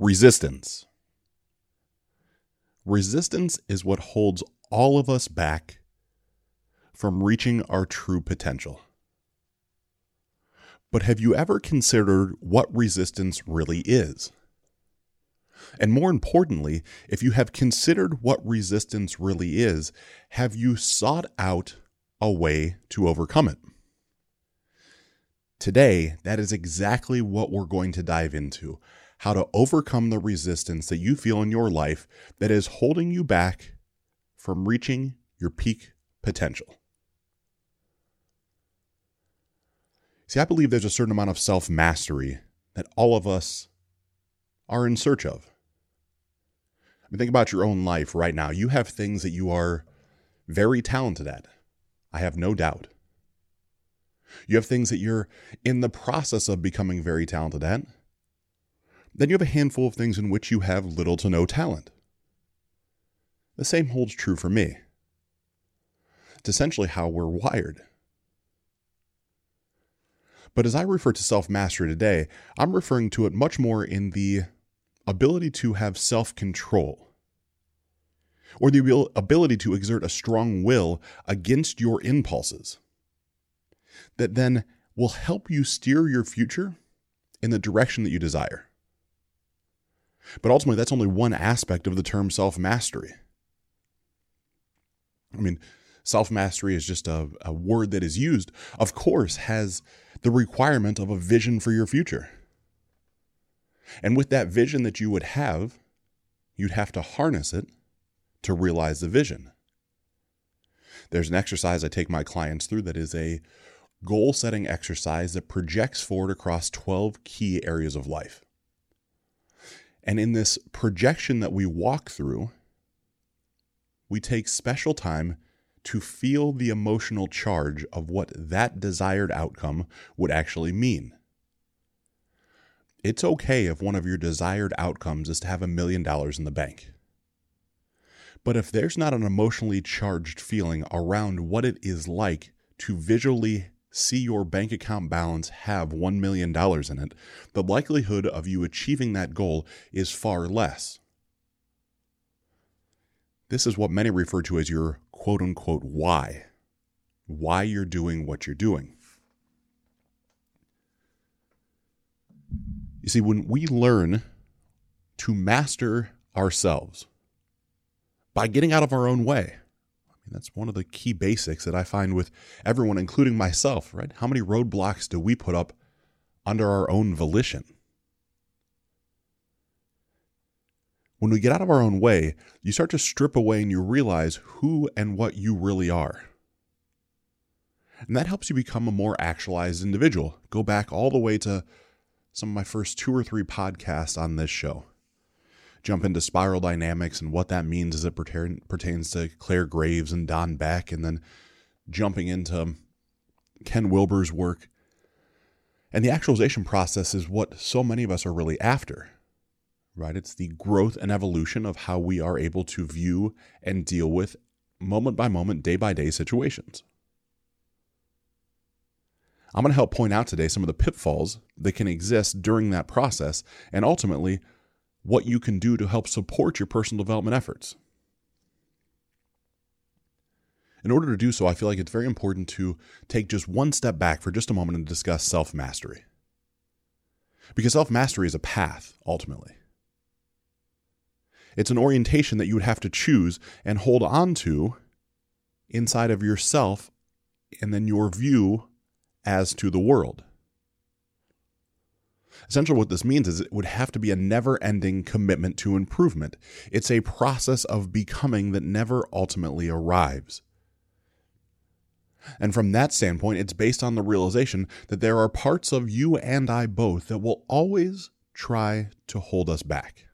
Resistance. Resistance is what holds all of us back from reaching our true potential. But have you ever considered what resistance really is? And more importantly, if you have considered what resistance really is, have you sought out a way to overcome it? Today, that is exactly what we're going to dive into how to overcome the resistance that you feel in your life that is holding you back from reaching your peak potential. See, I believe there's a certain amount of self mastery that all of us are in search of. I mean, think about your own life right now. You have things that you are very talented at. I have no doubt. You have things that you're in the process of becoming very talented at. Then you have a handful of things in which you have little to no talent. The same holds true for me. It's essentially how we're wired. But as I refer to self mastery today, I'm referring to it much more in the ability to have self control or the ability to exert a strong will against your impulses that then will help you steer your future in the direction that you desire. But ultimately, that's only one aspect of the term self mastery. I mean, self mastery is just a, a word that is used, of course, has the requirement of a vision for your future. And with that vision that you would have, you'd have to harness it to realize the vision. There's an exercise I take my clients through that is a goal setting exercise that projects forward across 12 key areas of life. And in this projection that we walk through, we take special time to feel the emotional charge of what that desired outcome would actually mean. It's okay if one of your desired outcomes is to have a million dollars in the bank. But if there's not an emotionally charged feeling around what it is like to visually see your bank account balance have $1 million in it, the likelihood of you achieving that goal is far less. This is what many refer to as your quote unquote why. Why you're doing what you're doing. You see, when we learn to master ourselves by getting out of our own way, that's one of the key basics that I find with everyone, including myself, right? How many roadblocks do we put up under our own volition? When we get out of our own way, you start to strip away and you realize who and what you really are. And that helps you become a more actualized individual. Go back all the way to some of my first two or three podcasts on this show jump into spiral dynamics and what that means as it pertain, pertains to Clare Graves and Don Beck, and then jumping into Ken Wilber's work. And the actualization process is what so many of us are really after, right? It's the growth and evolution of how we are able to view and deal with moment by moment, day by day situations. I'm going to help point out today some of the pitfalls that can exist during that process and ultimately what you can do to help support your personal development efforts. In order to do so, I feel like it's very important to take just one step back for just a moment and discuss self mastery. Because self mastery is a path, ultimately. It's an orientation that you would have to choose and hold on to inside of yourself and then your view as to the world. Essentially, what this means is it would have to be a never ending commitment to improvement. It's a process of becoming that never ultimately arrives. And from that standpoint, it's based on the realization that there are parts of you and I both that will always try to hold us back.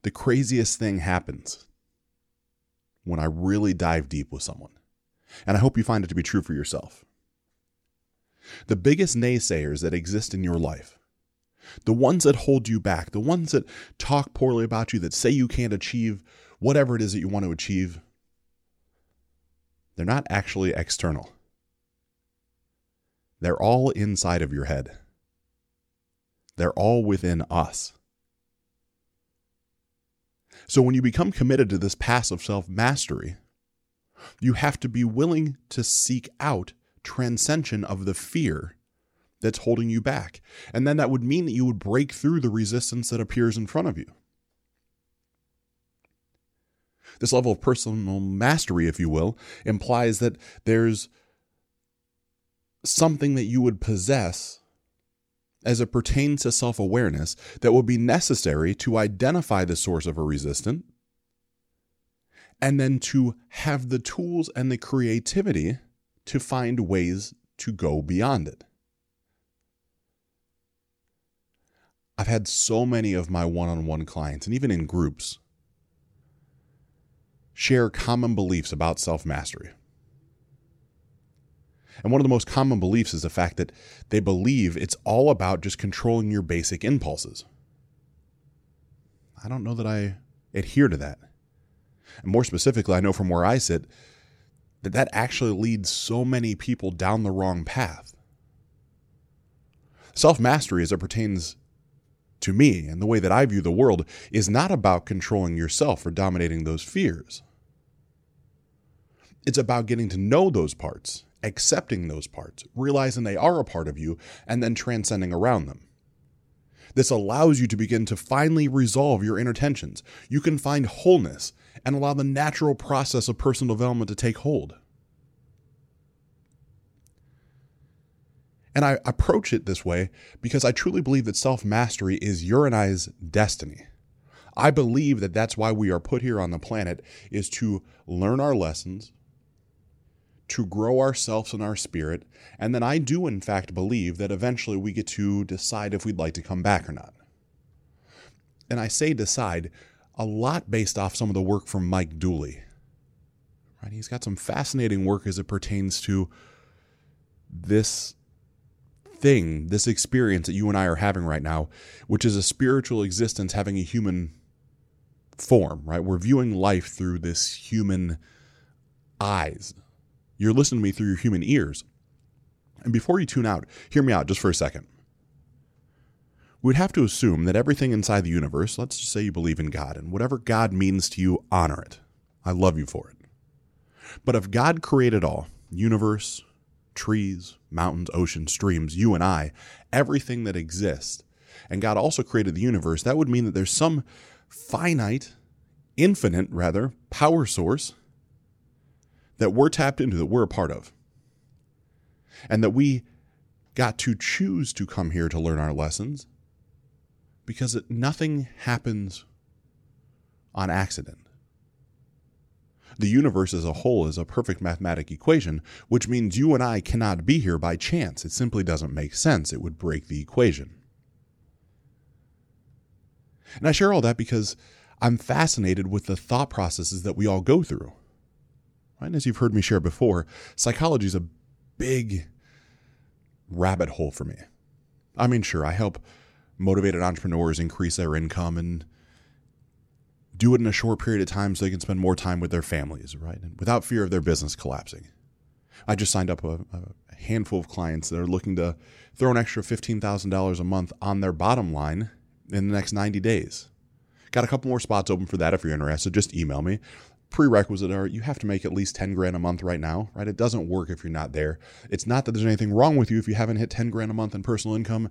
The craziest thing happens when I really dive deep with someone. And I hope you find it to be true for yourself the biggest naysayers that exist in your life, the ones that hold you back, the ones that talk poorly about you, that say you can't achieve whatever it is that you want to achieve, they're not actually external. They're all inside of your head. they're all within us. So when you become committed to this of self mastery, you have to be willing to seek out transcension of the fear that's holding you back. And then that would mean that you would break through the resistance that appears in front of you. This level of personal mastery, if you will, implies that there's something that you would possess as it pertains to self awareness that would be necessary to identify the source of a resistance and then to have the tools and the creativity to find ways to go beyond it. I've had so many of my one on one clients, and even in groups, share common beliefs about self mastery. And one of the most common beliefs is the fact that they believe it's all about just controlling your basic impulses. I don't know that I adhere to that. And more specifically, I know from where I sit that that actually leads so many people down the wrong path. Self mastery, as it pertains to me and the way that I view the world, is not about controlling yourself or dominating those fears. It's about getting to know those parts, accepting those parts, realizing they are a part of you, and then transcending around them. This allows you to begin to finally resolve your inner tensions. You can find wholeness and allow the natural process of personal development to take hold. And I approach it this way because I truly believe that self mastery is your and I's destiny. I believe that that's why we are put here on the planet is to learn our lessons, to grow ourselves and our spirit, and then I do in fact believe that eventually we get to decide if we'd like to come back or not. And I say decide a lot based off some of the work from Mike Dooley. Right? He's got some fascinating work as it pertains to this thing, this experience that you and I are having right now, which is a spiritual existence having a human form, right? We're viewing life through this human eyes. You're listening to me through your human ears. And before you tune out, hear me out just for a second. We'd have to assume that everything inside the universe, let's just say you believe in God, and whatever God means to you, honor it. I love you for it. But if God created all, universe, trees, mountains, oceans, streams, you and I, everything that exists, and God also created the universe, that would mean that there's some finite, infinite, rather, power source that we're tapped into, that we're a part of. And that we got to choose to come here to learn our lessons because nothing happens on accident. The universe as a whole is a perfect mathematic equation, which means you and I cannot be here by chance. It simply doesn't make sense. It would break the equation. And I share all that because I'm fascinated with the thought processes that we all go through. And as you've heard me share before, psychology is a big rabbit hole for me. I mean, sure, I help motivated entrepreneurs increase their income and do it in a short period of time so they can spend more time with their families, right? And without fear of their business collapsing. I just signed up a, a handful of clients that are looking to throw an extra $15,000 a month on their bottom line in the next 90 days. Got a couple more spots open for that if you're interested. Just email me. Prerequisite are you have to make at least 10 grand a month right now, right? It doesn't work if you're not there. It's not that there's anything wrong with you if you haven't hit 10 grand a month in personal income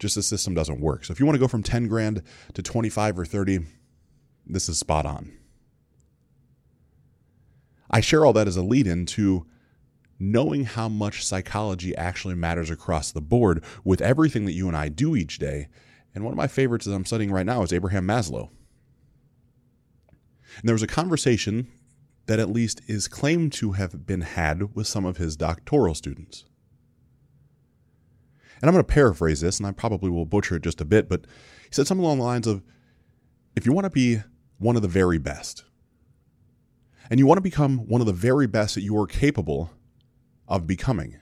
just the system doesn't work. So if you want to go from 10 grand to 25 or 30, this is spot on. I share all that as a lead in to knowing how much psychology actually matters across the board with everything that you and I do each day. And one of my favorites that I'm studying right now is Abraham Maslow. And there was a conversation that at least is claimed to have been had with some of his doctoral students and I'm going to paraphrase this, and I probably will butcher it just a bit, but he said something along the lines of if you want to be one of the very best, and you want to become one of the very best that you are capable of becoming,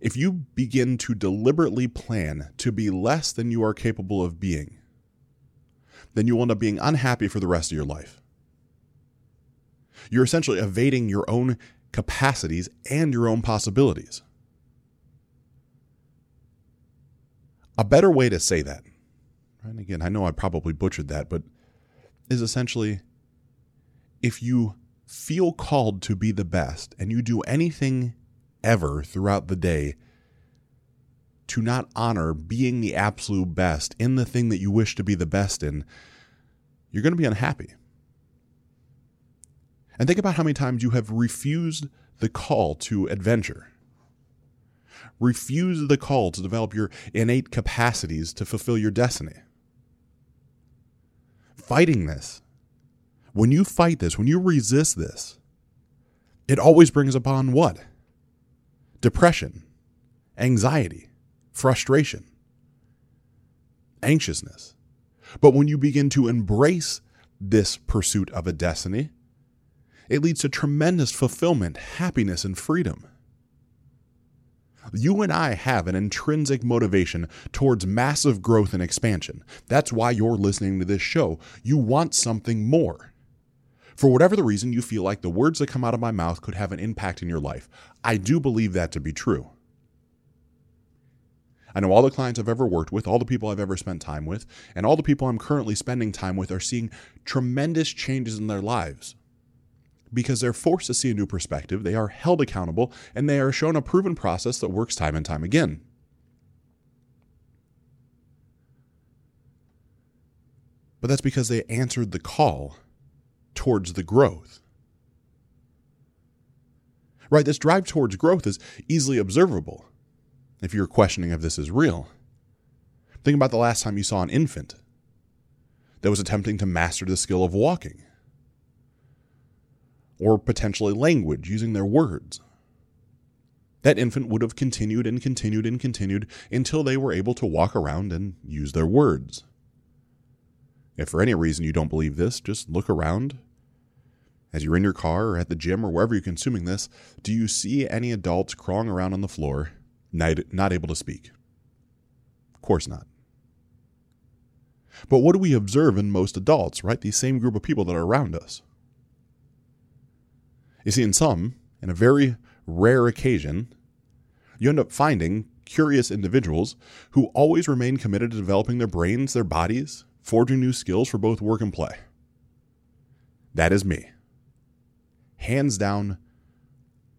if you begin to deliberately plan to be less than you are capable of being, then you will end up being unhappy for the rest of your life. You're essentially evading your own capacities and your own possibilities. A better way to say that, and again, I know I probably butchered that, but is essentially if you feel called to be the best and you do anything ever throughout the day to not honor being the absolute best in the thing that you wish to be the best in, you're going to be unhappy. And think about how many times you have refused the call to adventure, refused the call to develop your innate capacities to fulfill your destiny. Fighting this, when you fight this, when you resist this, it always brings upon what? Depression, anxiety, frustration, anxiousness. But when you begin to embrace this pursuit of a destiny, it leads to tremendous fulfillment, happiness, and freedom. You and I have an intrinsic motivation towards massive growth and expansion. That's why you're listening to this show. You want something more. For whatever the reason, you feel like the words that come out of my mouth could have an impact in your life. I do believe that to be true. I know all the clients I've ever worked with, all the people I've ever spent time with, and all the people I'm currently spending time with are seeing tremendous changes in their lives. Because they're forced to see a new perspective, they are held accountable, and they are shown a proven process that works time and time again. But that's because they answered the call towards the growth. Right? This drive towards growth is easily observable if you're questioning if this is real. Think about the last time you saw an infant that was attempting to master the skill of walking, or potentially language, using their words. That infant would have continued and continued and continued until they were able to walk around and use their words. If for any reason you don't believe this, just look around. As you're in your car or at the gym or wherever you're consuming this, do you see any adults crawling around on the floor not, able to speak? Of course not. But what do we observe in most adults, right? These same group of people that are around us. You see, in some, in a very rare occasion, you end up finding curious individuals who always remain committed to developing their brains, their bodies, forging new skills for both work and play. That is me. Hands down,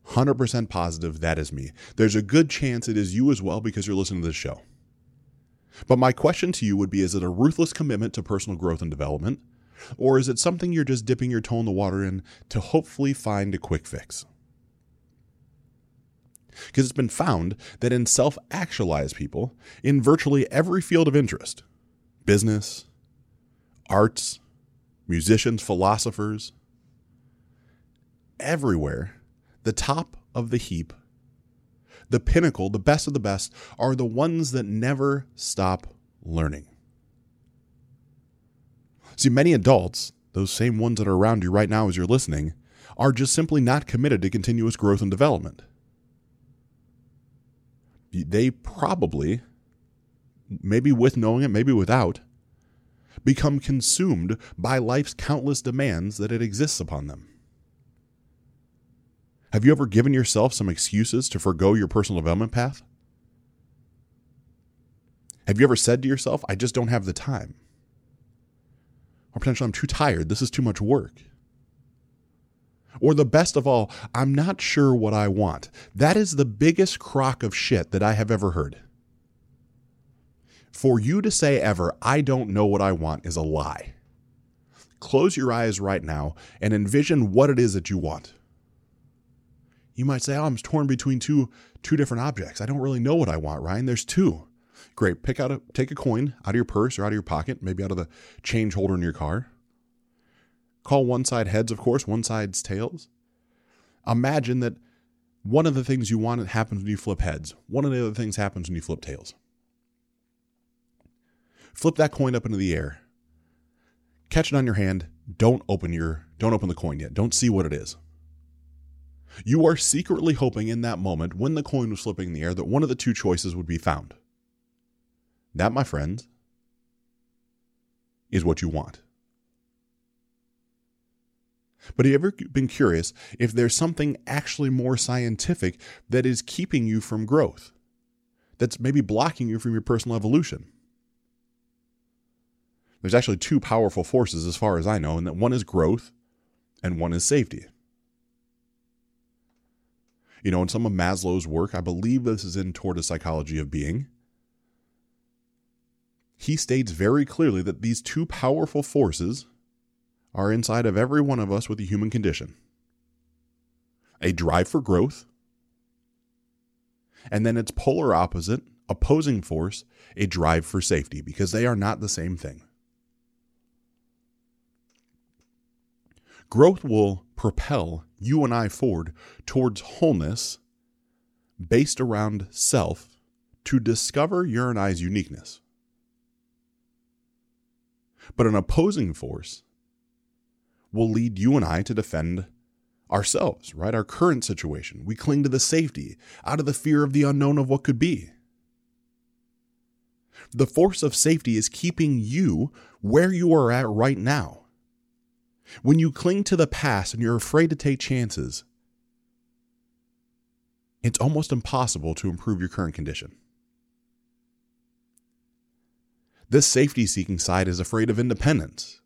100% positive that is me. There's a good chance it is you as well because you're listening to this show. But my question to you would be is it a ruthless commitment to personal growth and development? Or is it something you're just dipping your toe in the water in to hopefully find a quick fix? Because it's been found that in self actualized people, in virtually every field of interest business, arts, musicians, philosophers, everywhere the top of the heap, the pinnacle, the best of the best, are the ones that never stop learning. See, many adults, those same ones that are around you right now as you're listening, are just simply not committed to continuous growth and development. They probably, maybe with knowing it, maybe without, become consumed by life's countless demands that it exists upon them. Have you ever given yourself some excuses to forego your personal development path? Have you ever said to yourself, I just don't have the time? Or potentially, I'm too tired. This is too much work. Or the best of all, I'm not sure what I want. That is the biggest crock of shit that I have ever heard. For you to say ever, I don't know what I want, is a lie. Close your eyes right now and envision what it is that you want. You might say, "Oh, I'm torn between two two different objects. I don't really know what I want, Ryan. There's two." Great. Pick out a take a coin out of your purse or out of your pocket, maybe out of the change holder in your car. Call one side heads, of course, one side's tails. Imagine that one of the things you want happens when you flip heads. One of the other things happens when you flip tails. Flip that coin up into the air. Catch it on your hand. Don't open your don't open the coin yet. Don't see what it is. You are secretly hoping in that moment, when the coin was flipping in the air, that one of the two choices would be found. That, my friends, is what you want. But have you ever been curious if there's something actually more scientific that is keeping you from growth? that's maybe blocking you from your personal evolution. There's actually two powerful forces, as far as I know, and that one is growth and one is safety. You know, in some of Maslow's work, I believe this is in Toward a Psychology of Being, he states very clearly that these two powerful forces are inside of every one of us with the human condition a drive for growth, and then its polar opposite, opposing force, a drive for safety, because they are not the same thing. Growth will propel you and I forward towards wholeness based around self to discover your and I's uniqueness. But an opposing force will lead you and I to defend ourselves, right? Our current situation. We cling to the safety out of the fear of the unknown of what could be. The force of safety is keeping you where you are at right now. When you cling to the past and you're afraid to take chances, it's almost impossible to improve your current condition. This safety seeking side is afraid of independence,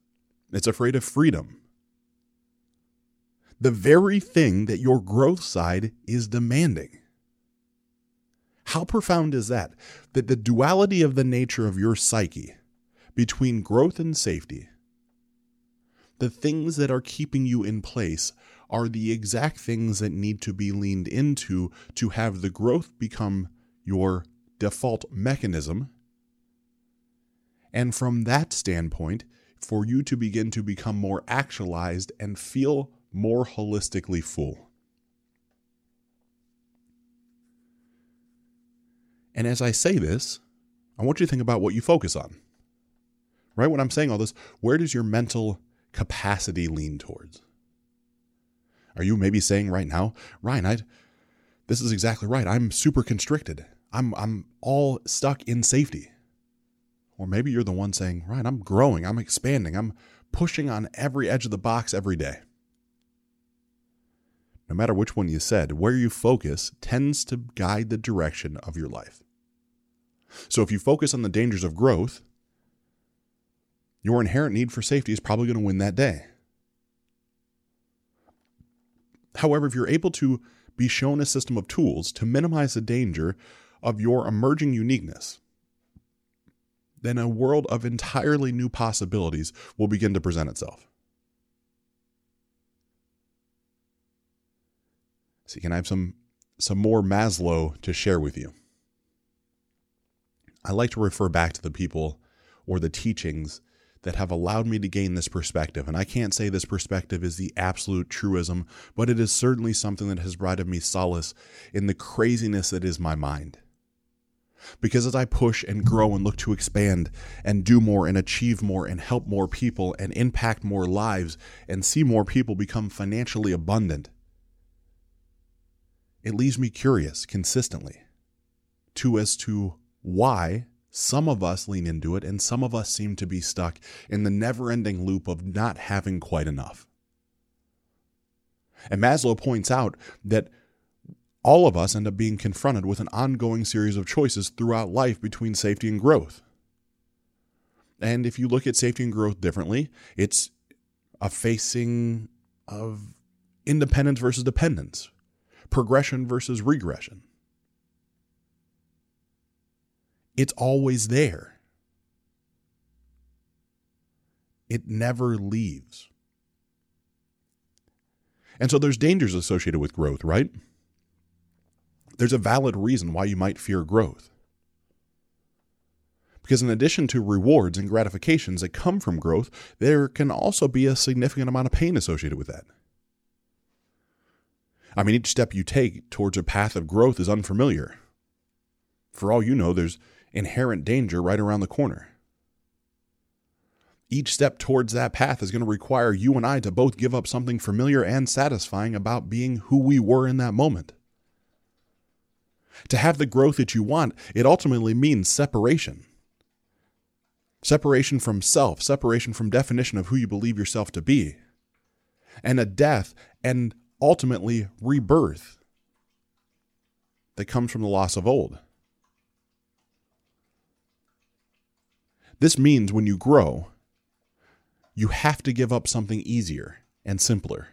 it's afraid of freedom. The very thing that your growth side is demanding. How profound is that? That the duality of the nature of your psyche between growth and safety, the things that are keeping you in place, are the exact things that need to be leaned into to have the growth become your default mechanism and from that standpoint, for you to begin to become more actualized and feel more holistically full. And as I say this, I want you to think about what you focus on. Right? When I'm saying all this, where does your mental capacity lean towards? Are you maybe saying right now, Ryan, I this is exactly right. I'm super constricted. I'm I'm all stuck in safety. Or maybe you're the one saying, right, I'm growing, I'm expanding, I'm pushing on every edge of the box every day. No matter which one you said, where you focus tends to guide the direction of your life. So if you focus on the dangers of growth, your inherent need for safety is probably going to win that day. However, if you're able to be shown a system of tools to minimize the danger of your emerging uniqueness, then a world of entirely new possibilities will begin to present itself. So, can I have some some more Maslow to share with you? I like to refer back to the people or the teachings that have allowed me to gain this perspective. And I can't say this perspective is the absolute truism, but it is certainly something that has brought me solace in the craziness that is my mind. Because as I push and grow and look to expand and do more and achieve more and help more people and impact more lives and see more people become financially abundant, it leaves me curious consistently to as to why some of us lean into it and some of us seem to be stuck in the never ending loop of not having quite enough. And Maslow points out that all of us end up being confronted with an ongoing series of choices throughout life between safety and growth. And if you look at safety and growth differently, it's a facing of independence versus dependence, progression versus regression. It's always there. It never leaves. And so there's dangers associated with growth, right? There's a valid reason why you might fear growth. Because in addition to rewards and gratifications that come from growth, there can also be a significant amount of pain associated with that. I mean, each step you take towards a path of growth is unfamiliar. For all you know, there's inherent danger right around the corner. Each step towards that path is going to require you and I to both give up something familiar and satisfying about being who we were in that moment. To have the growth that you want, it ultimately means separation. Separation from self, separation from definition of who you believe yourself to be, and a death and ultimately rebirth that comes from the loss of old. This means when you grow, you have to give up something easier and simpler,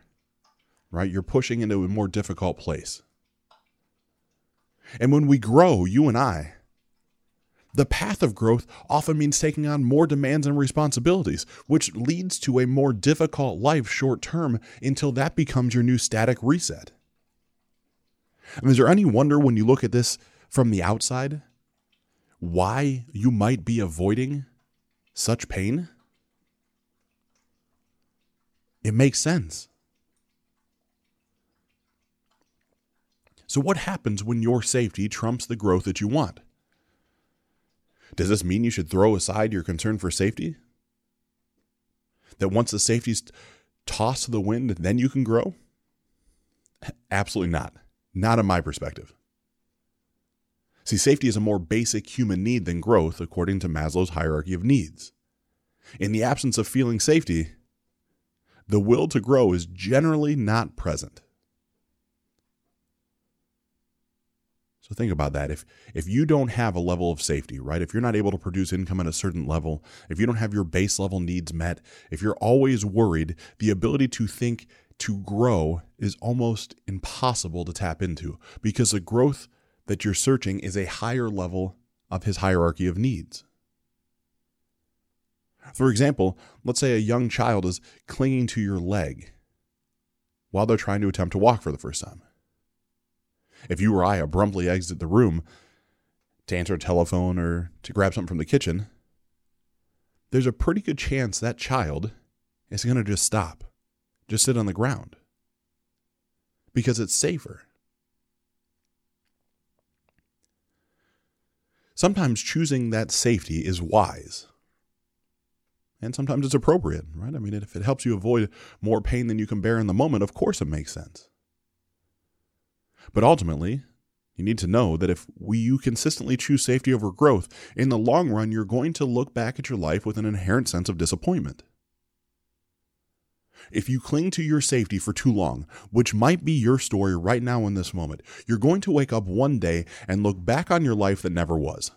right? You're pushing into a more difficult place. And when we grow, you and I, the path of growth often means taking on more demands and responsibilities, which leads to a more difficult life short term until that becomes your new static reset. Mean, is there any wonder when you look at this from the outside why you might be avoiding such pain? It makes sense. So, what happens when your safety trumps the growth that you want? Does this mean you should throw aside your concern for safety? That once the safety's tossed to the wind, then you can grow? Absolutely not. Not in my perspective. See, safety is a more basic human need than growth, according to Maslow's hierarchy of needs. In the absence of feeling safety, the will to grow is generally not present. So think about that. If if you don't have a level of safety, right? If you're not able to produce income at a certain level, if you don't have your base level needs met, if you're always worried, the ability to think to grow is almost impossible to tap into because the growth that you're searching is a higher level of his hierarchy of needs. For example, let's say a young child is clinging to your leg while they're trying to attempt to walk for the first time. If you or I abruptly exit the room to answer a telephone or to grab something from the kitchen, there's a pretty good chance that child is going to just stop, just sit on the ground because it's safer. Sometimes choosing that safety is wise. And sometimes it's appropriate, right? I mean, if it helps you avoid more pain than you can bear in the moment, of course it makes sense. But ultimately, you need to know that if we, you consistently choose safety over growth, in the long run, you're going to look back at your life with an inherent sense of disappointment. If you cling to your safety for too long, which might be your story right now in this moment, you're going to wake up one day and look back on your life that never was.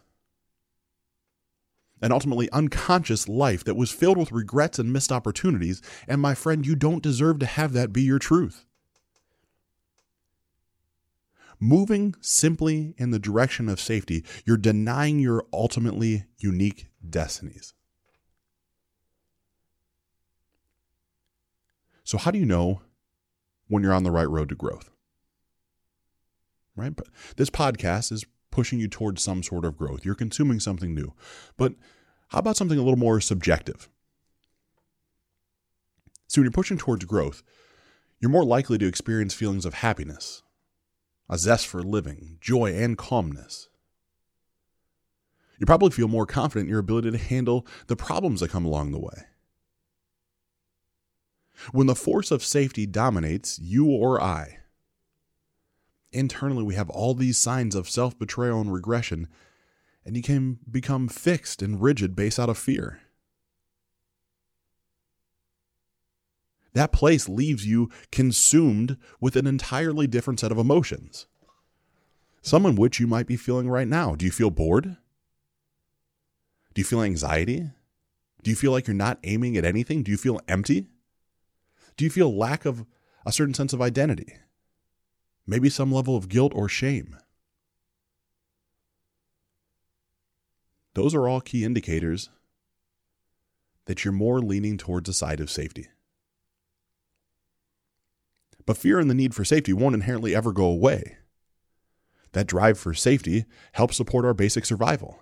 An ultimately unconscious life that was filled with regrets and missed opportunities, and my friend, you don't deserve to have that be your truth moving simply in the direction of safety, you're denying your ultimately unique destinies. So, how do you know when you're on the right road to growth? Right? But this podcast is pushing you towards some sort of growth. You're consuming something new. But how about something a little more subjective? So, when you're pushing towards growth, you're more likely to experience feelings of happiness, a zest for living, joy, and calmness. You probably feel more confident in your ability to handle the problems that come along the way. When the force of safety dominates you or I, internally we have all these signs of self betrayal and regression, and you can become fixed and rigid based out of fear. That place leaves you consumed with an entirely different set of emotions. Some in which you might be feeling right now. Do you feel bored? Do you feel anxiety? Do you feel like you're not aiming at anything? Do you feel empty? Do you feel lack of a certain sense of identity? Maybe some level of guilt or shame? Those are all key indicators that you're more leaning towards a side of safety. But fear and the need for safety won't inherently ever go away. That drive for safety helps support our basic survival.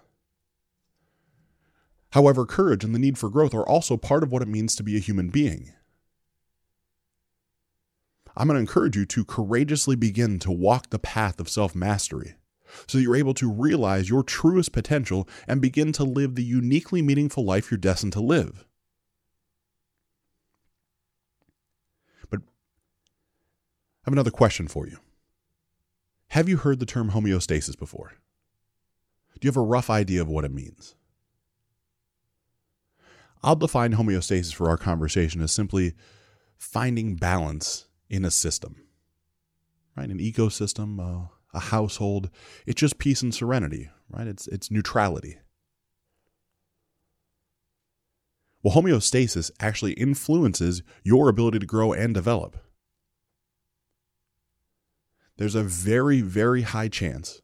However, courage and the need for growth are also part of what it means to be a human being. I'm going to encourage you to courageously begin to walk the path of self mastery so that you're able to realize your truest potential and begin to live the uniquely meaningful life you're destined to live. I have another question for you. Have you heard the term homeostasis before? Do you have a rough idea of what it means? I'll define homeostasis for our conversation as simply finding balance in a system, right? An ecosystem, a household. It's just peace and serenity, right? It's it's neutrality. Well, homeostasis actually influences your ability to grow and develop. There's a very, very high chance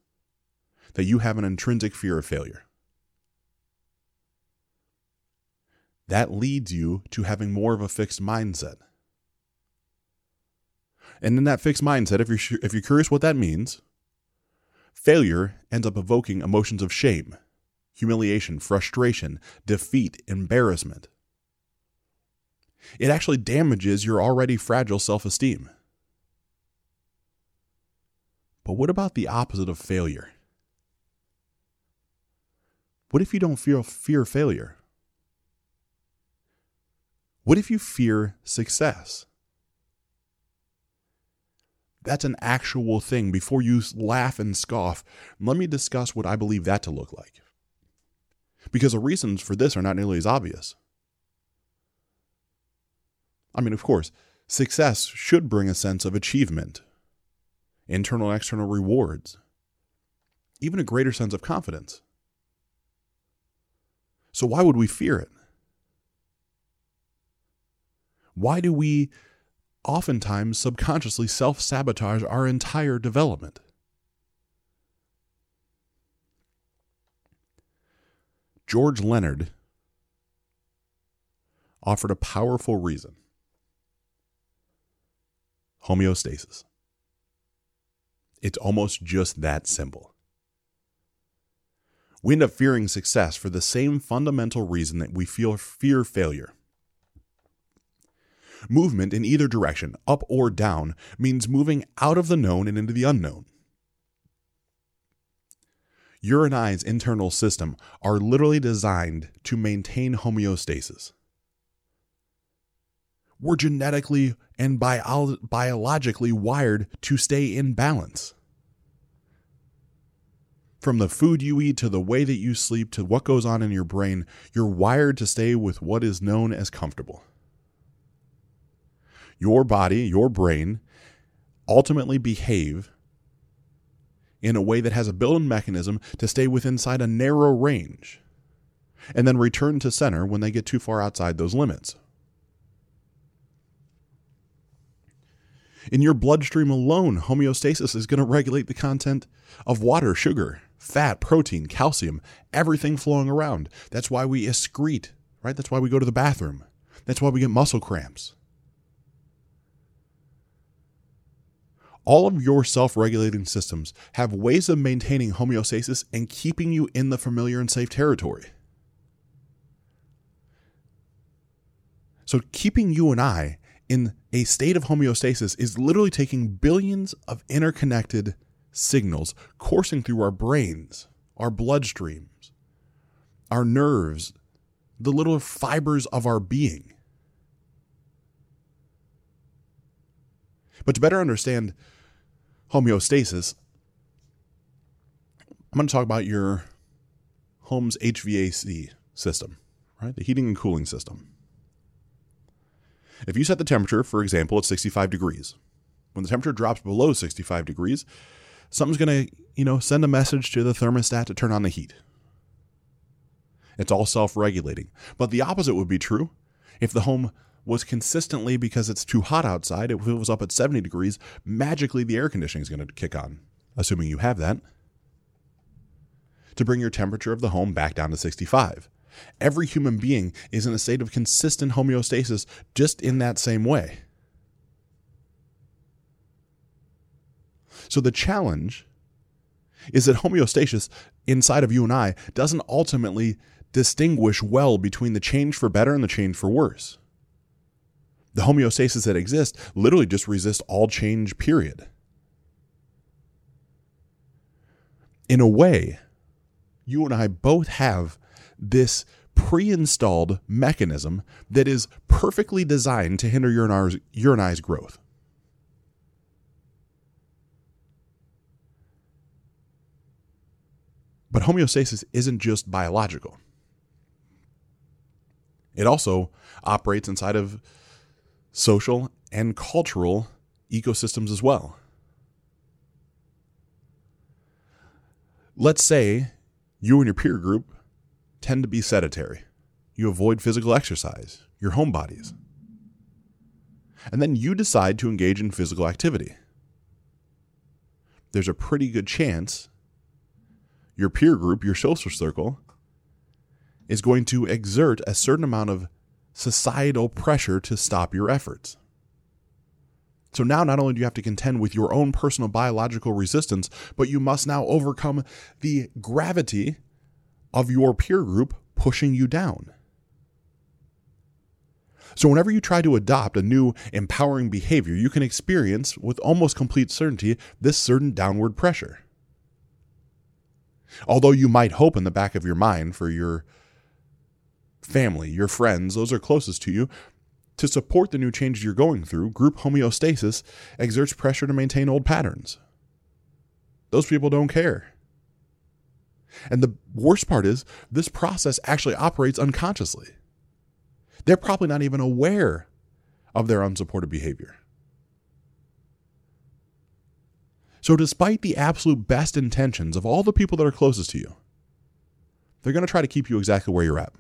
that you have an intrinsic fear of failure. That leads you to having more of a fixed mindset. And in that fixed mindset, if you're, if you're curious what that means, failure ends up evoking emotions of shame, humiliation, frustration, defeat, embarrassment. It actually damages your already fragile self esteem. But what about the opposite of failure? What if you don't feel fear failure? What if you fear success? That's an actual thing. Before you laugh and scoff, let me discuss what I believe that to look like. Because the reasons for this are not nearly as obvious. I mean, of course, success should bring a sense of achievement, internal and external rewards, even a greater sense of confidence. So, why would we fear it? Why do we oftentimes subconsciously self sabotage our entire development? George Leonard offered a powerful reason homeostasis. It's almost just that simple. We end up fearing success for the same fundamental reason that we feel fear failure. Movement in either direction, up or down, means moving out of the known and into the unknown. Your and I's internal system are literally designed to maintain homeostasis. We're genetically and bio- biologically wired to stay in balance. From the food you eat to the way that you sleep to what goes on in your brain, you're wired to stay with what is known as comfortable. Your body, your brain, ultimately behave in a way that has a built in mechanism to stay within inside a narrow range and then return to center when they get too far outside those limits. In your bloodstream alone, homeostasis is going to regulate the content of water, sugar, fat, protein, calcium, everything flowing around. That's why we excrete, right? That's why we go to the bathroom. That's why we get muscle cramps. All of your self regulating systems have ways of maintaining homeostasis and keeping you in the familiar and safe territory. So, keeping you and I in a state of homeostasis is literally taking billions of interconnected signals coursing through our brains, our bloodstreams, our nerves, the little fibers of our being. But to better understand homeostasis, I'm going to talk about your home's HVAC system, right? The heating and cooling system. If you set the temperature, for example, at 65 degrees, when the temperature drops below 65 degrees, something's going to, you know, send a message to the thermostat to turn on the heat. It's all self-regulating. But the opposite would be true. If the home was consistently because it's too hot outside, if it was up at 70 degrees, magically the air conditioning is going to kick on, assuming you have that, to bring your temperature of the home back down to 65. Every human being is in a state of consistent homeostasis just in that same way. So the challenge is that homeostasis inside of you and I doesn't ultimately distinguish well between the change for better and the change for worse. The homeostasis that exists literally just resists all change, period. In a way, you and I both have this pre installed mechanism that is perfectly designed to hinder urinized growth. But homeostasis isn't just biological, it also operates inside of social and cultural ecosystems as well. Let's say you and your peer group tend to be sedentary. you avoid physical exercise, your home bodies. And then you decide to engage in physical activity. There's a pretty good chance your peer group, your social circle, is going to exert a certain amount of societal pressure to stop your efforts. So now not only do you have to contend with your own personal biological resistance, but you must now overcome the gravity of your peer group pushing you down. So, whenever you try to adopt a new empowering behavior, you can experience with almost complete certainty this certain downward pressure. Although you might hope in the back of your mind for your family, your friends, those are closest to you, to support the new changes you're going through, group homeostasis exerts pressure to maintain old patterns. Those people don't care. And the worst part is, this process actually operates unconsciously. They're probably not even aware of their unsupported behavior. So, despite the absolute best intentions of all the people that are closest to you, they're going to try to keep you exactly where you're at.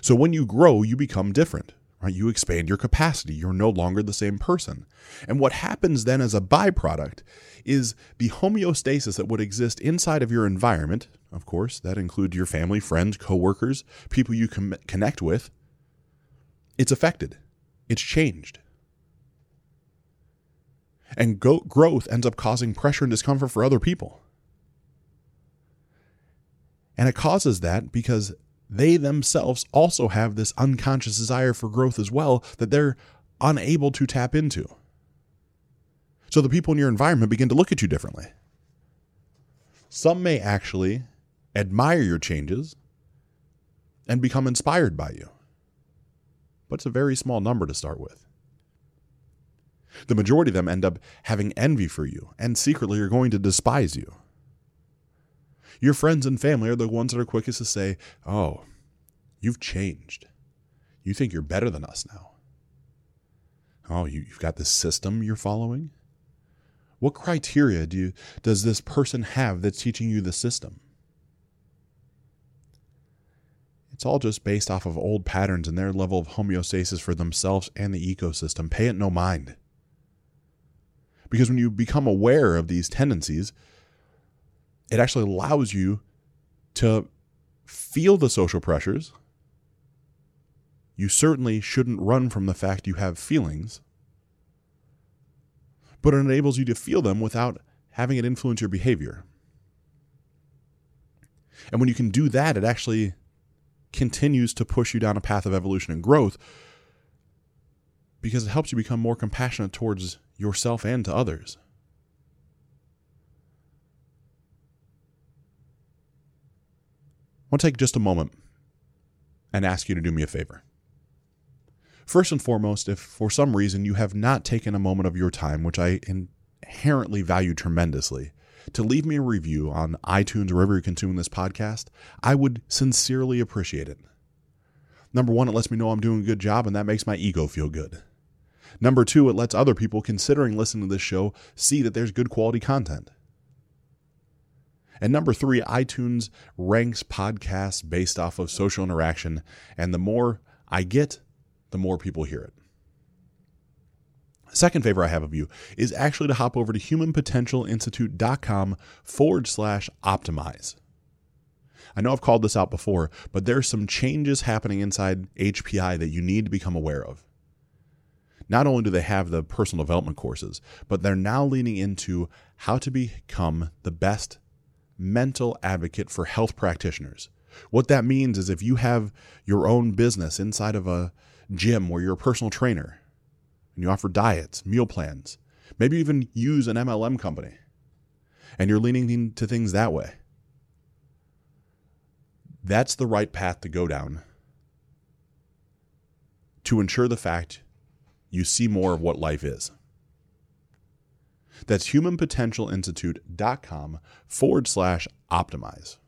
So, when you grow, you become different. Right? You expand your capacity. You're no longer the same person. And what happens then as a byproduct is the homeostasis that would exist inside of your environment. Of course, that includes your family, friends, coworkers, people you com- connect with. It's affected. It's changed. And go- growth ends up causing pressure and discomfort for other people. And it causes that because they themselves also have this unconscious desire for growth as well that they're unable to tap into. So the people in your environment begin to look at you differently. Some may actually admire your changes and become inspired by you, but it's a very small number to start with. The majority of them end up having envy for you and secretly are going to despise you. Your friends and family are the ones that are quickest to say, Oh, you've changed. You think you're better than us now. Oh, you, have got this system you're following? What criteria do you, does this person have that's teaching you the system? It's all just based off of old patterns and their level of homeostasis for themselves and the ecosystem. Pay it no mind. Because when you become aware of these tendencies, it actually allows you to feel the social pressures. You certainly shouldn't run from the fact you have feelings, but it enables you to feel them without having it influence your behavior. And when you can do that, it actually continues to push you down a path of evolution and growth because it helps you become more compassionate towards yourself and to others. Want to take just a moment and ask you to do me a favor. First and foremost, if for some reason you have not taken a moment of your time, which I inherently value tremendously, to leave me a review on iTunes or wherever you're consuming this podcast, I would sincerely appreciate it. Number one, it lets me know I'm doing a good job, and that makes my ego feel good. Number two, it lets other people considering listening to this show see that there's good quality content. And number three, iTunes ranks podcasts based off of social interaction. And the more I get, the more people hear it. Second favor I have of you is actually to hop over to humanpotentialinstitute.com forward slash optimize. I know I've called this out before, but there's some changes happening inside HPI that you need to become aware of. Not only do they have the personal development courses, but they're now leaning into how to become the best mental advocate for health practitioners. What that means is if you have your own business inside of a gym where you're a personal trainer and you offer diets, meal plans, maybe even use an MLM company and you're leaning into things that way, that's the right path to go down to ensure the fact you see more of what life is. That's humanpotentialinstitute.com forward slash optimize.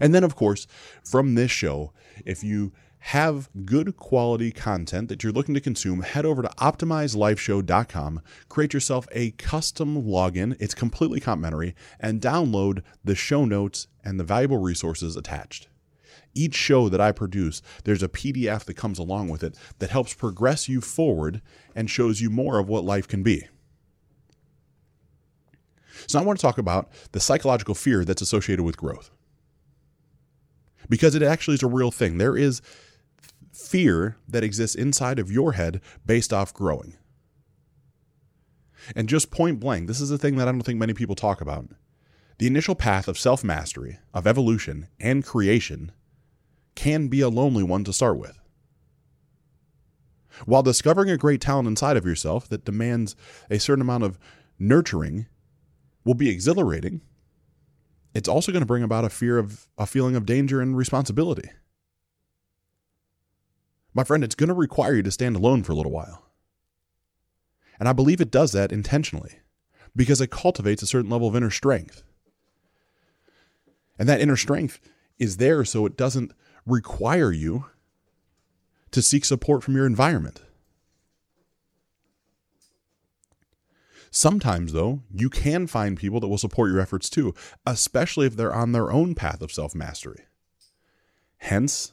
And then, of course, from this show, if you have good quality content that you're looking to consume, head over to optimizelifeshow.com, create yourself a custom login. It's completely complimentary, and download the show notes and the valuable resources attached. Each show that I produce, there's a PDF that comes along with it that helps progress you forward and shows you more of what life can be. So, I want to talk about the psychological fear that's associated with growth. Because it actually is a real thing. There is fear that exists inside of your head based off growing. And just point blank, this is a thing that I don't think many people talk about. The initial path of self mastery, of evolution, and creation can be a lonely one to start with. While discovering a great talent inside of yourself that demands a certain amount of nurturing will be exhilarating, it's also going to bring about a fear of a feeling of danger and responsibility. My friend, it's going to require you to stand alone for a little while. And I believe it does that intentionally because it cultivates a certain level of inner strength. And that inner strength is there so it doesn't require you to seek support from your environment. Sometimes, though, you can find people that will support your efforts too, especially if they're on their own path of self mastery. Hence,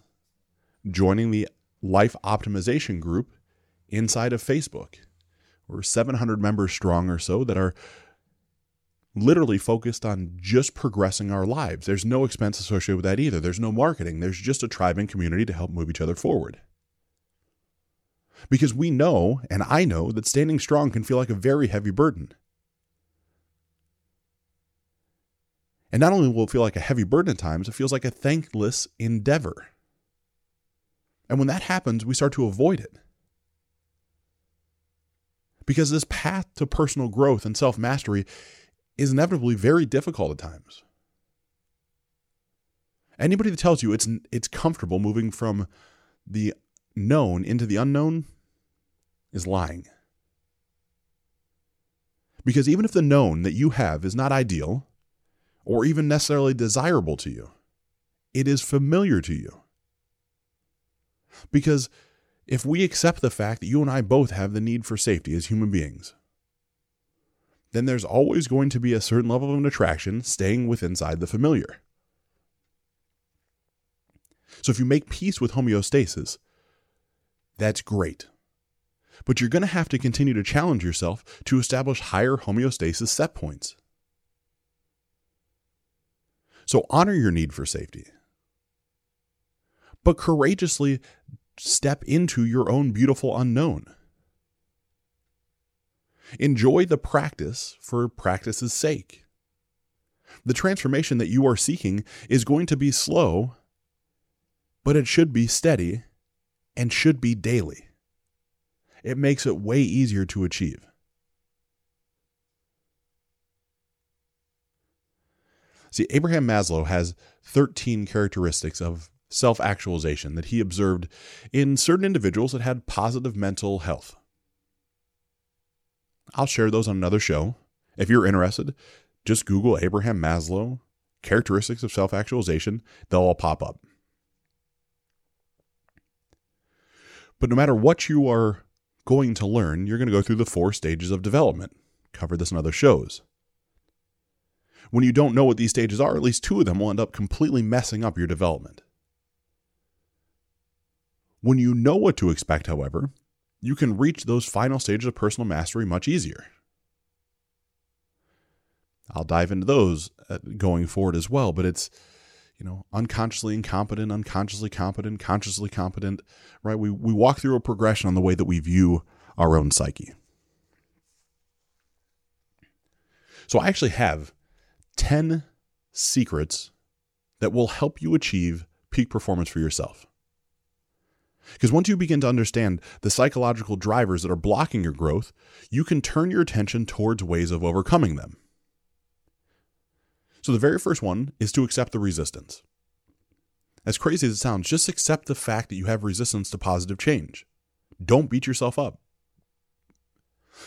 joining the Life Optimization Group inside of Facebook. We're 700 members strong or so that are literally focused on just progressing our lives. There's no expense associated with that either. There's no marketing. There's just a tribe and community to help move each other forward. Because we know, and I know, that standing strong can feel like a very heavy burden. And not only will it feel like a heavy burden at times, it feels like a thankless endeavor. And when that happens, we start to avoid it. Because this path to personal growth and self mastery is inevitably very difficult at times. Anybody that tells you it's it's comfortable moving from the known into the unknown is lying. Because even if the known that you have is not ideal or even necessarily desirable to you, it is familiar to you. Because if we accept the fact that you and I both have the need for safety as human beings, then there's always going to be a certain level of an attraction staying with inside the familiar. So if you make peace with homeostasis, that's great. But you're going to have to continue to challenge yourself to establish higher homeostasis set points. So honor your need for safety. But courageously step into your own beautiful unknown. Enjoy the practice for practice's sake. The transformation that you are seeking is going to be slow, but it should be steady and should be daily. It makes it way easier to achieve. See, Abraham Maslow has 13 characteristics of self actualization that he observed in certain individuals that had positive mental health. I'll share those on another show. If you're interested, just Google Abraham Maslow characteristics of self actualization, they'll all pop up. But no matter what you are going to learn, you're going to go through the four stages of development. Cover this in other shows. When you don't know what these stages are, at least two of them will end up completely messing up your development. When you know what to expect, however, you can reach those final stages of personal mastery much easier. I'll dive into those uh, going forward as well, but it's you know, unconsciously incompetent, unconsciously competent, consciously competent, right? We we walk through a progression on the way that we view our own psyche. So I actually have 10 secrets that will help you achieve peak performance for yourself. Because once you begin to understand the psychological drivers that are blocking your growth, you can turn your attention towards ways of overcoming them. So, the very first one is to accept the resistance. As crazy as it sounds, just accept the fact that you have resistance to positive change. Don't beat yourself up.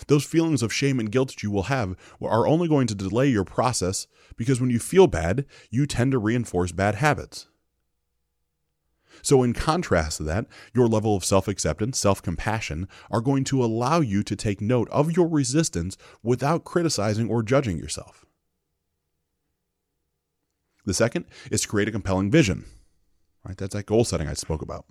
Those feelings of shame and guilt that you will have are only going to delay your process because when you feel bad, you tend to reinforce bad habits. So, in contrast to that, your level of self acceptance, self compassion are going to allow you to take note of your resistance without criticizing or judging yourself. The second is to create a compelling vision. Right? That's that goal setting I spoke about.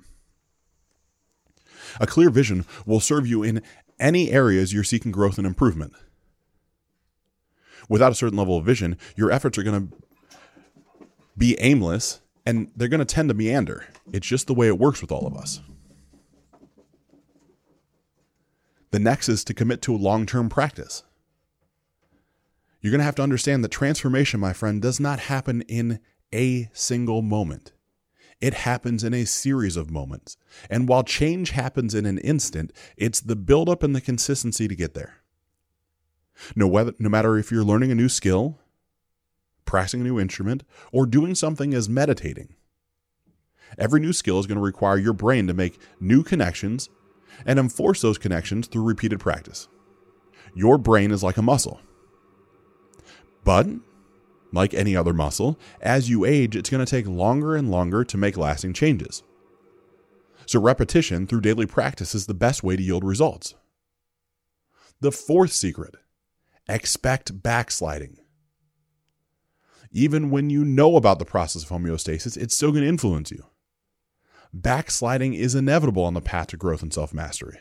A clear vision will serve you in any areas you're seeking growth and improvement. Without a certain level of vision, your efforts are going to be aimless and they're going to tend to meander. It's just the way it works with all of us. The next is to commit to a long term practice. You're going to have to understand that transformation, my friend, does not happen in a single moment. It happens in a series of moments. And while change happens in an instant, it's the buildup and the consistency to get there. No, whether, no matter if you're learning a new skill, practicing a new instrument, or doing something as meditating. Every new skill is going to require your brain to make new connections and enforce those connections through repeated practice. Your brain is like a muscle. But, like any other muscle, as you age, it's going to take longer and longer to make lasting changes. So, repetition through daily practice is the best way to yield results. The fourth secret expect backsliding even when you know about the process of homeostasis, it's still going to influence you. Backsliding is inevitable on the path to growth and self mastery.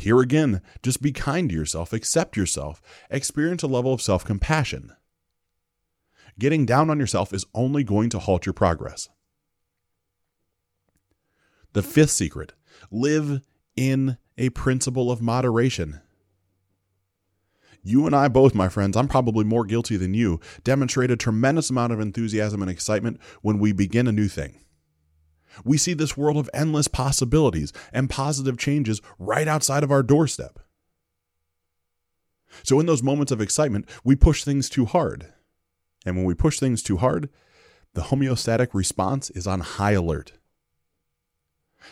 Here again, just be kind to yourself, accept yourself, experience a level of self compassion. Getting down on yourself is only going to halt your progress. The fifth secret live in a principle of moderation you and I both, my friends, I'm probably more guilty than you, demonstrate a tremendous amount of enthusiasm and excitement when we begin a new thing. We see this world of endless possibilities and positive changes right outside of our doorstep. So, in those moments of excitement, we push things too hard. And when we push things too hard, the homeostatic response is on high alert.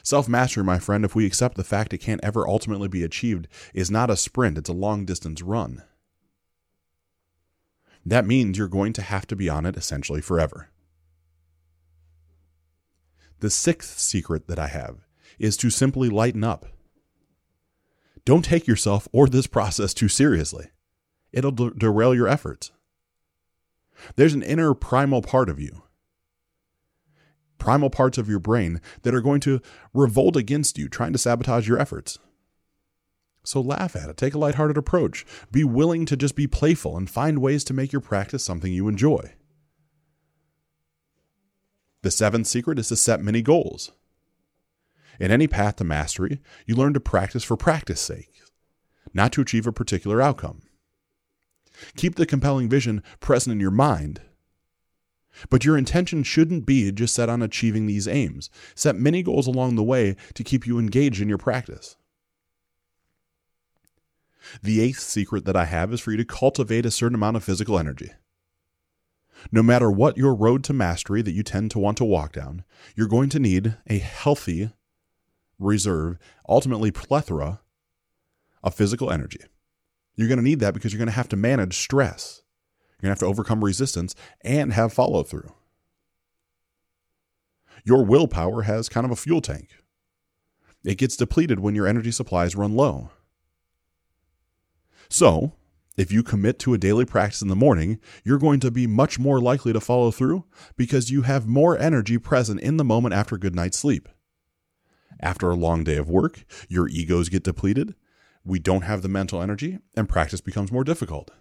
Self mastery, my friend, if we accept the fact it can't ever ultimately be achieved, is not a sprint, it's a long distance run. That means you're going to have to be on it essentially forever. The sixth secret that I have is to simply lighten up. Don't take yourself or this process too seriously, it'll de- derail your efforts. There's an inner primal part of you primal parts of your brain that are going to revolt against you, trying to sabotage your efforts. So laugh at it, take a lighthearted approach, be willing to just be playful and find ways to make your practice something you enjoy. The seventh secret is to set many goals. In any path to mastery, you learn to practice for practice sake, not to achieve a particular outcome. Keep the compelling vision present in your mind but your intention shouldn't be just set on achieving these aims. Set many goals along the way to keep you engaged in your practice. The eighth secret that I have is for you to cultivate a certain amount of physical energy. No matter what your road to mastery that you tend to want to walk down, you're going to need a healthy reserve, ultimately plethora of physical energy. You're going to need that because you're going to have to manage stress. You're going to have to overcome resistance and have follow through. Your willpower has kind of a fuel tank. It gets depleted when your energy supplies run low. So, if you commit to a daily practice in the morning, you're going to be much more likely to follow through because you have more energy present in the moment after a good night's sleep. After a long day of work, your egos get depleted, we don't have the mental energy, and practice becomes more difficult.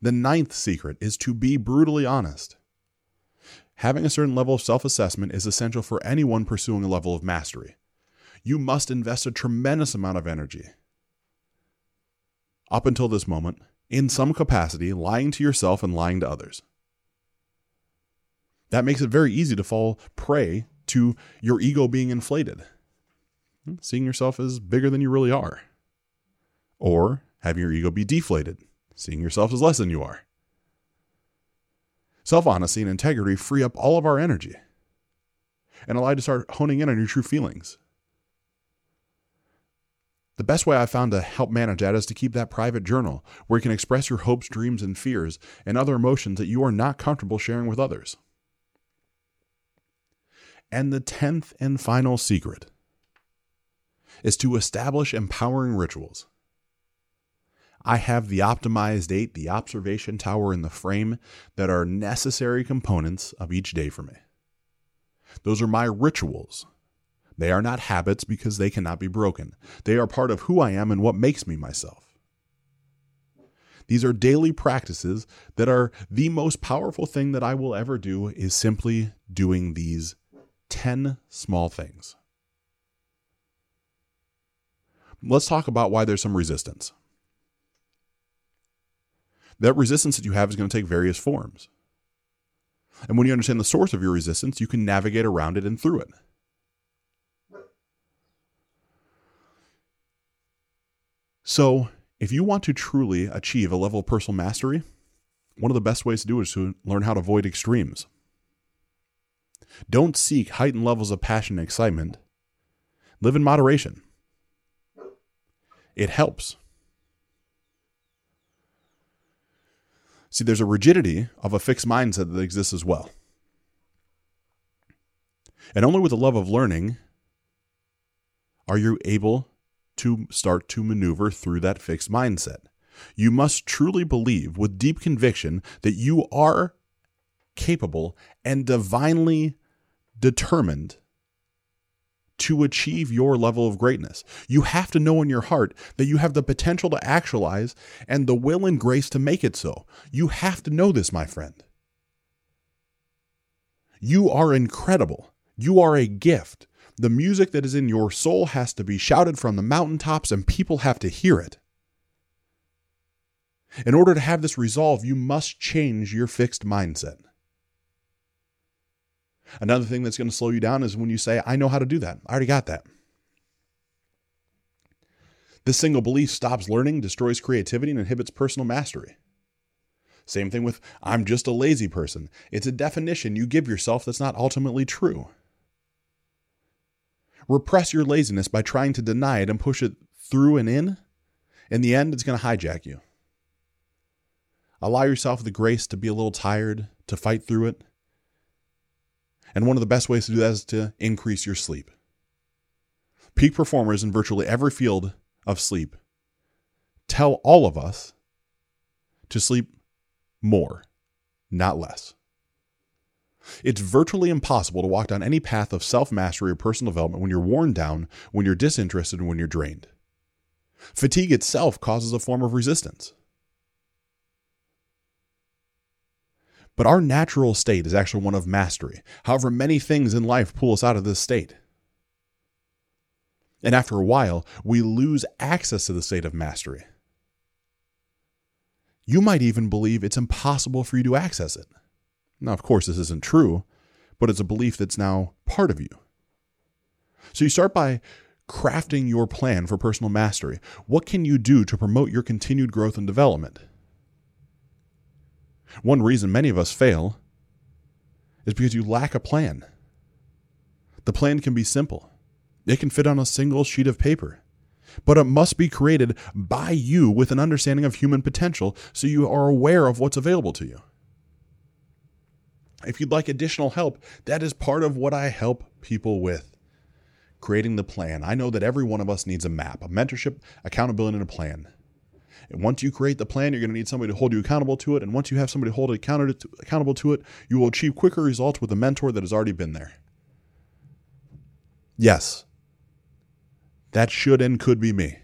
The ninth secret is to be brutally honest. Having a certain level of self assessment is essential for anyone pursuing a level of mastery. You must invest a tremendous amount of energy. Up until this moment, in some capacity, lying to yourself and lying to others. That makes it very easy to fall prey to your ego being inflated, hmm, seeing yourself as bigger than you really are, or having your ego be deflated, seeing yourself as less than you are. Self honesty and integrity free up all of our energy and allow you to start honing in on your true feelings. The best way I've found to help manage that is to keep that private journal where you can express your hopes, dreams, and fears and other emotions that you are not comfortable sharing with others. And the tenth and final secret is to establish empowering rituals. I have the optimized eight, the observation tower, and the frame that are necessary components of each day for me. Those are my rituals. They are not habits because they cannot be broken. They are part of who I am and what makes me myself. These are daily practices that are the most powerful thing that I will ever do is simply doing these 10 small things. Let's talk about why there's some resistance. That resistance that you have is going to take various forms. And when you understand the source of your resistance, you can navigate around it and through it. So, if you want to truly achieve a level of personal mastery, one of the best ways to do it is to learn how to avoid extremes. Don't seek heightened levels of passion and excitement. Live in moderation. It helps. See, there's a rigidity of a fixed mindset that exists as well. And only with the love of learning are you able to start to maneuver through that fixed mindset. You must truly believe with deep conviction that you are capable and divinely determined to achieve your level of greatness. You have to know in your heart that you have the potential to actualize and the will and grace to make it so. You have to know this, my friend. You are incredible. You are a gift. The music that is in your soul has to be shouted from the mountaintops and people have to hear it. In order to have this resolve, you must change your fixed mindset. Another thing that's going to slow you down is when you say, I know how to do that. I already got that. This single belief stops learning, destroys creativity, and inhibits personal mastery. Same thing with, I'm just a lazy person. It's a definition you give yourself that's not ultimately true. Repress your laziness by trying to deny it and push it through and in. In the end, it's going to hijack you. Allow yourself the grace to be a little tired, to fight through it, and one of the best ways to do that is to increase your sleep. Peak performers in virtually every field of sleep tell all of us to sleep more, not less. It's virtually impossible to walk down any path of self mastery or personal development when you're worn down, when you're disinterested, and when you're drained. Fatigue itself causes a form of resistance. But our natural state is actually one of mastery. However, many things in life pull us out of this state. And after a while, we lose access to the state of mastery. You might even believe it's impossible for you to access it. Now, of course, this isn't true, but it's a belief that's now part of you. So you start by crafting your plan for personal mastery. What can you do to promote your continued growth and development? One reason many of us fail is because you lack a plan. The plan can be simple, it can fit on a single sheet of paper, but it must be created by you with an understanding of human potential so you are aware of what's available to you. If you'd like additional help, that is part of what I help people with creating the plan. I know that every one of us needs a map, a mentorship, accountability, and a plan. And once you create the plan, you're going to need somebody to hold you accountable to it. And once you have somebody hold accountable to it, you will achieve quicker results with a mentor that has already been there. Yes, that should and could be me.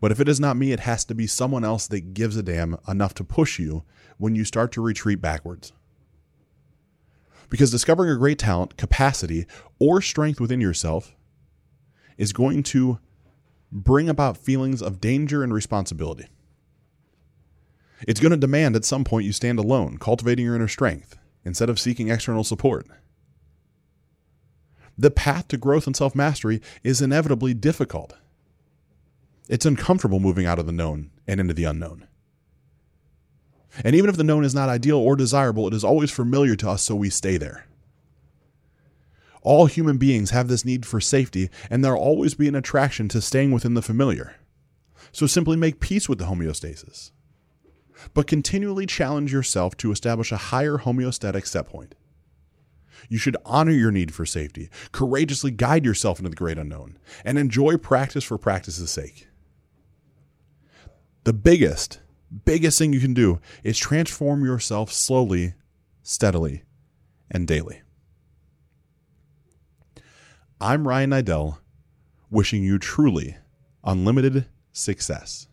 But if it is not me, it has to be someone else that gives a damn enough to push you when you start to retreat backwards. Because discovering a great talent, capacity, or strength within yourself is going to bring about feelings of danger and responsibility. It's going to demand at some point you stand alone, cultivating your inner strength, instead of seeking external support. The path to growth and self mastery is inevitably difficult. It's uncomfortable moving out of the known and into the unknown. And even if the known is not ideal or desirable, it is always familiar to us, so we stay there. All human beings have this need for safety, and there'll always be an attraction to staying within the familiar. So simply make peace with the homeostasis but continually challenge yourself to establish a higher homeostatic set point. You should honor your need for safety, courageously guide yourself into the great unknown, and enjoy practice for practice's sake. The biggest, biggest thing you can do is transform yourself slowly, steadily, and daily. I'm Ryan Idell, wishing you truly unlimited success.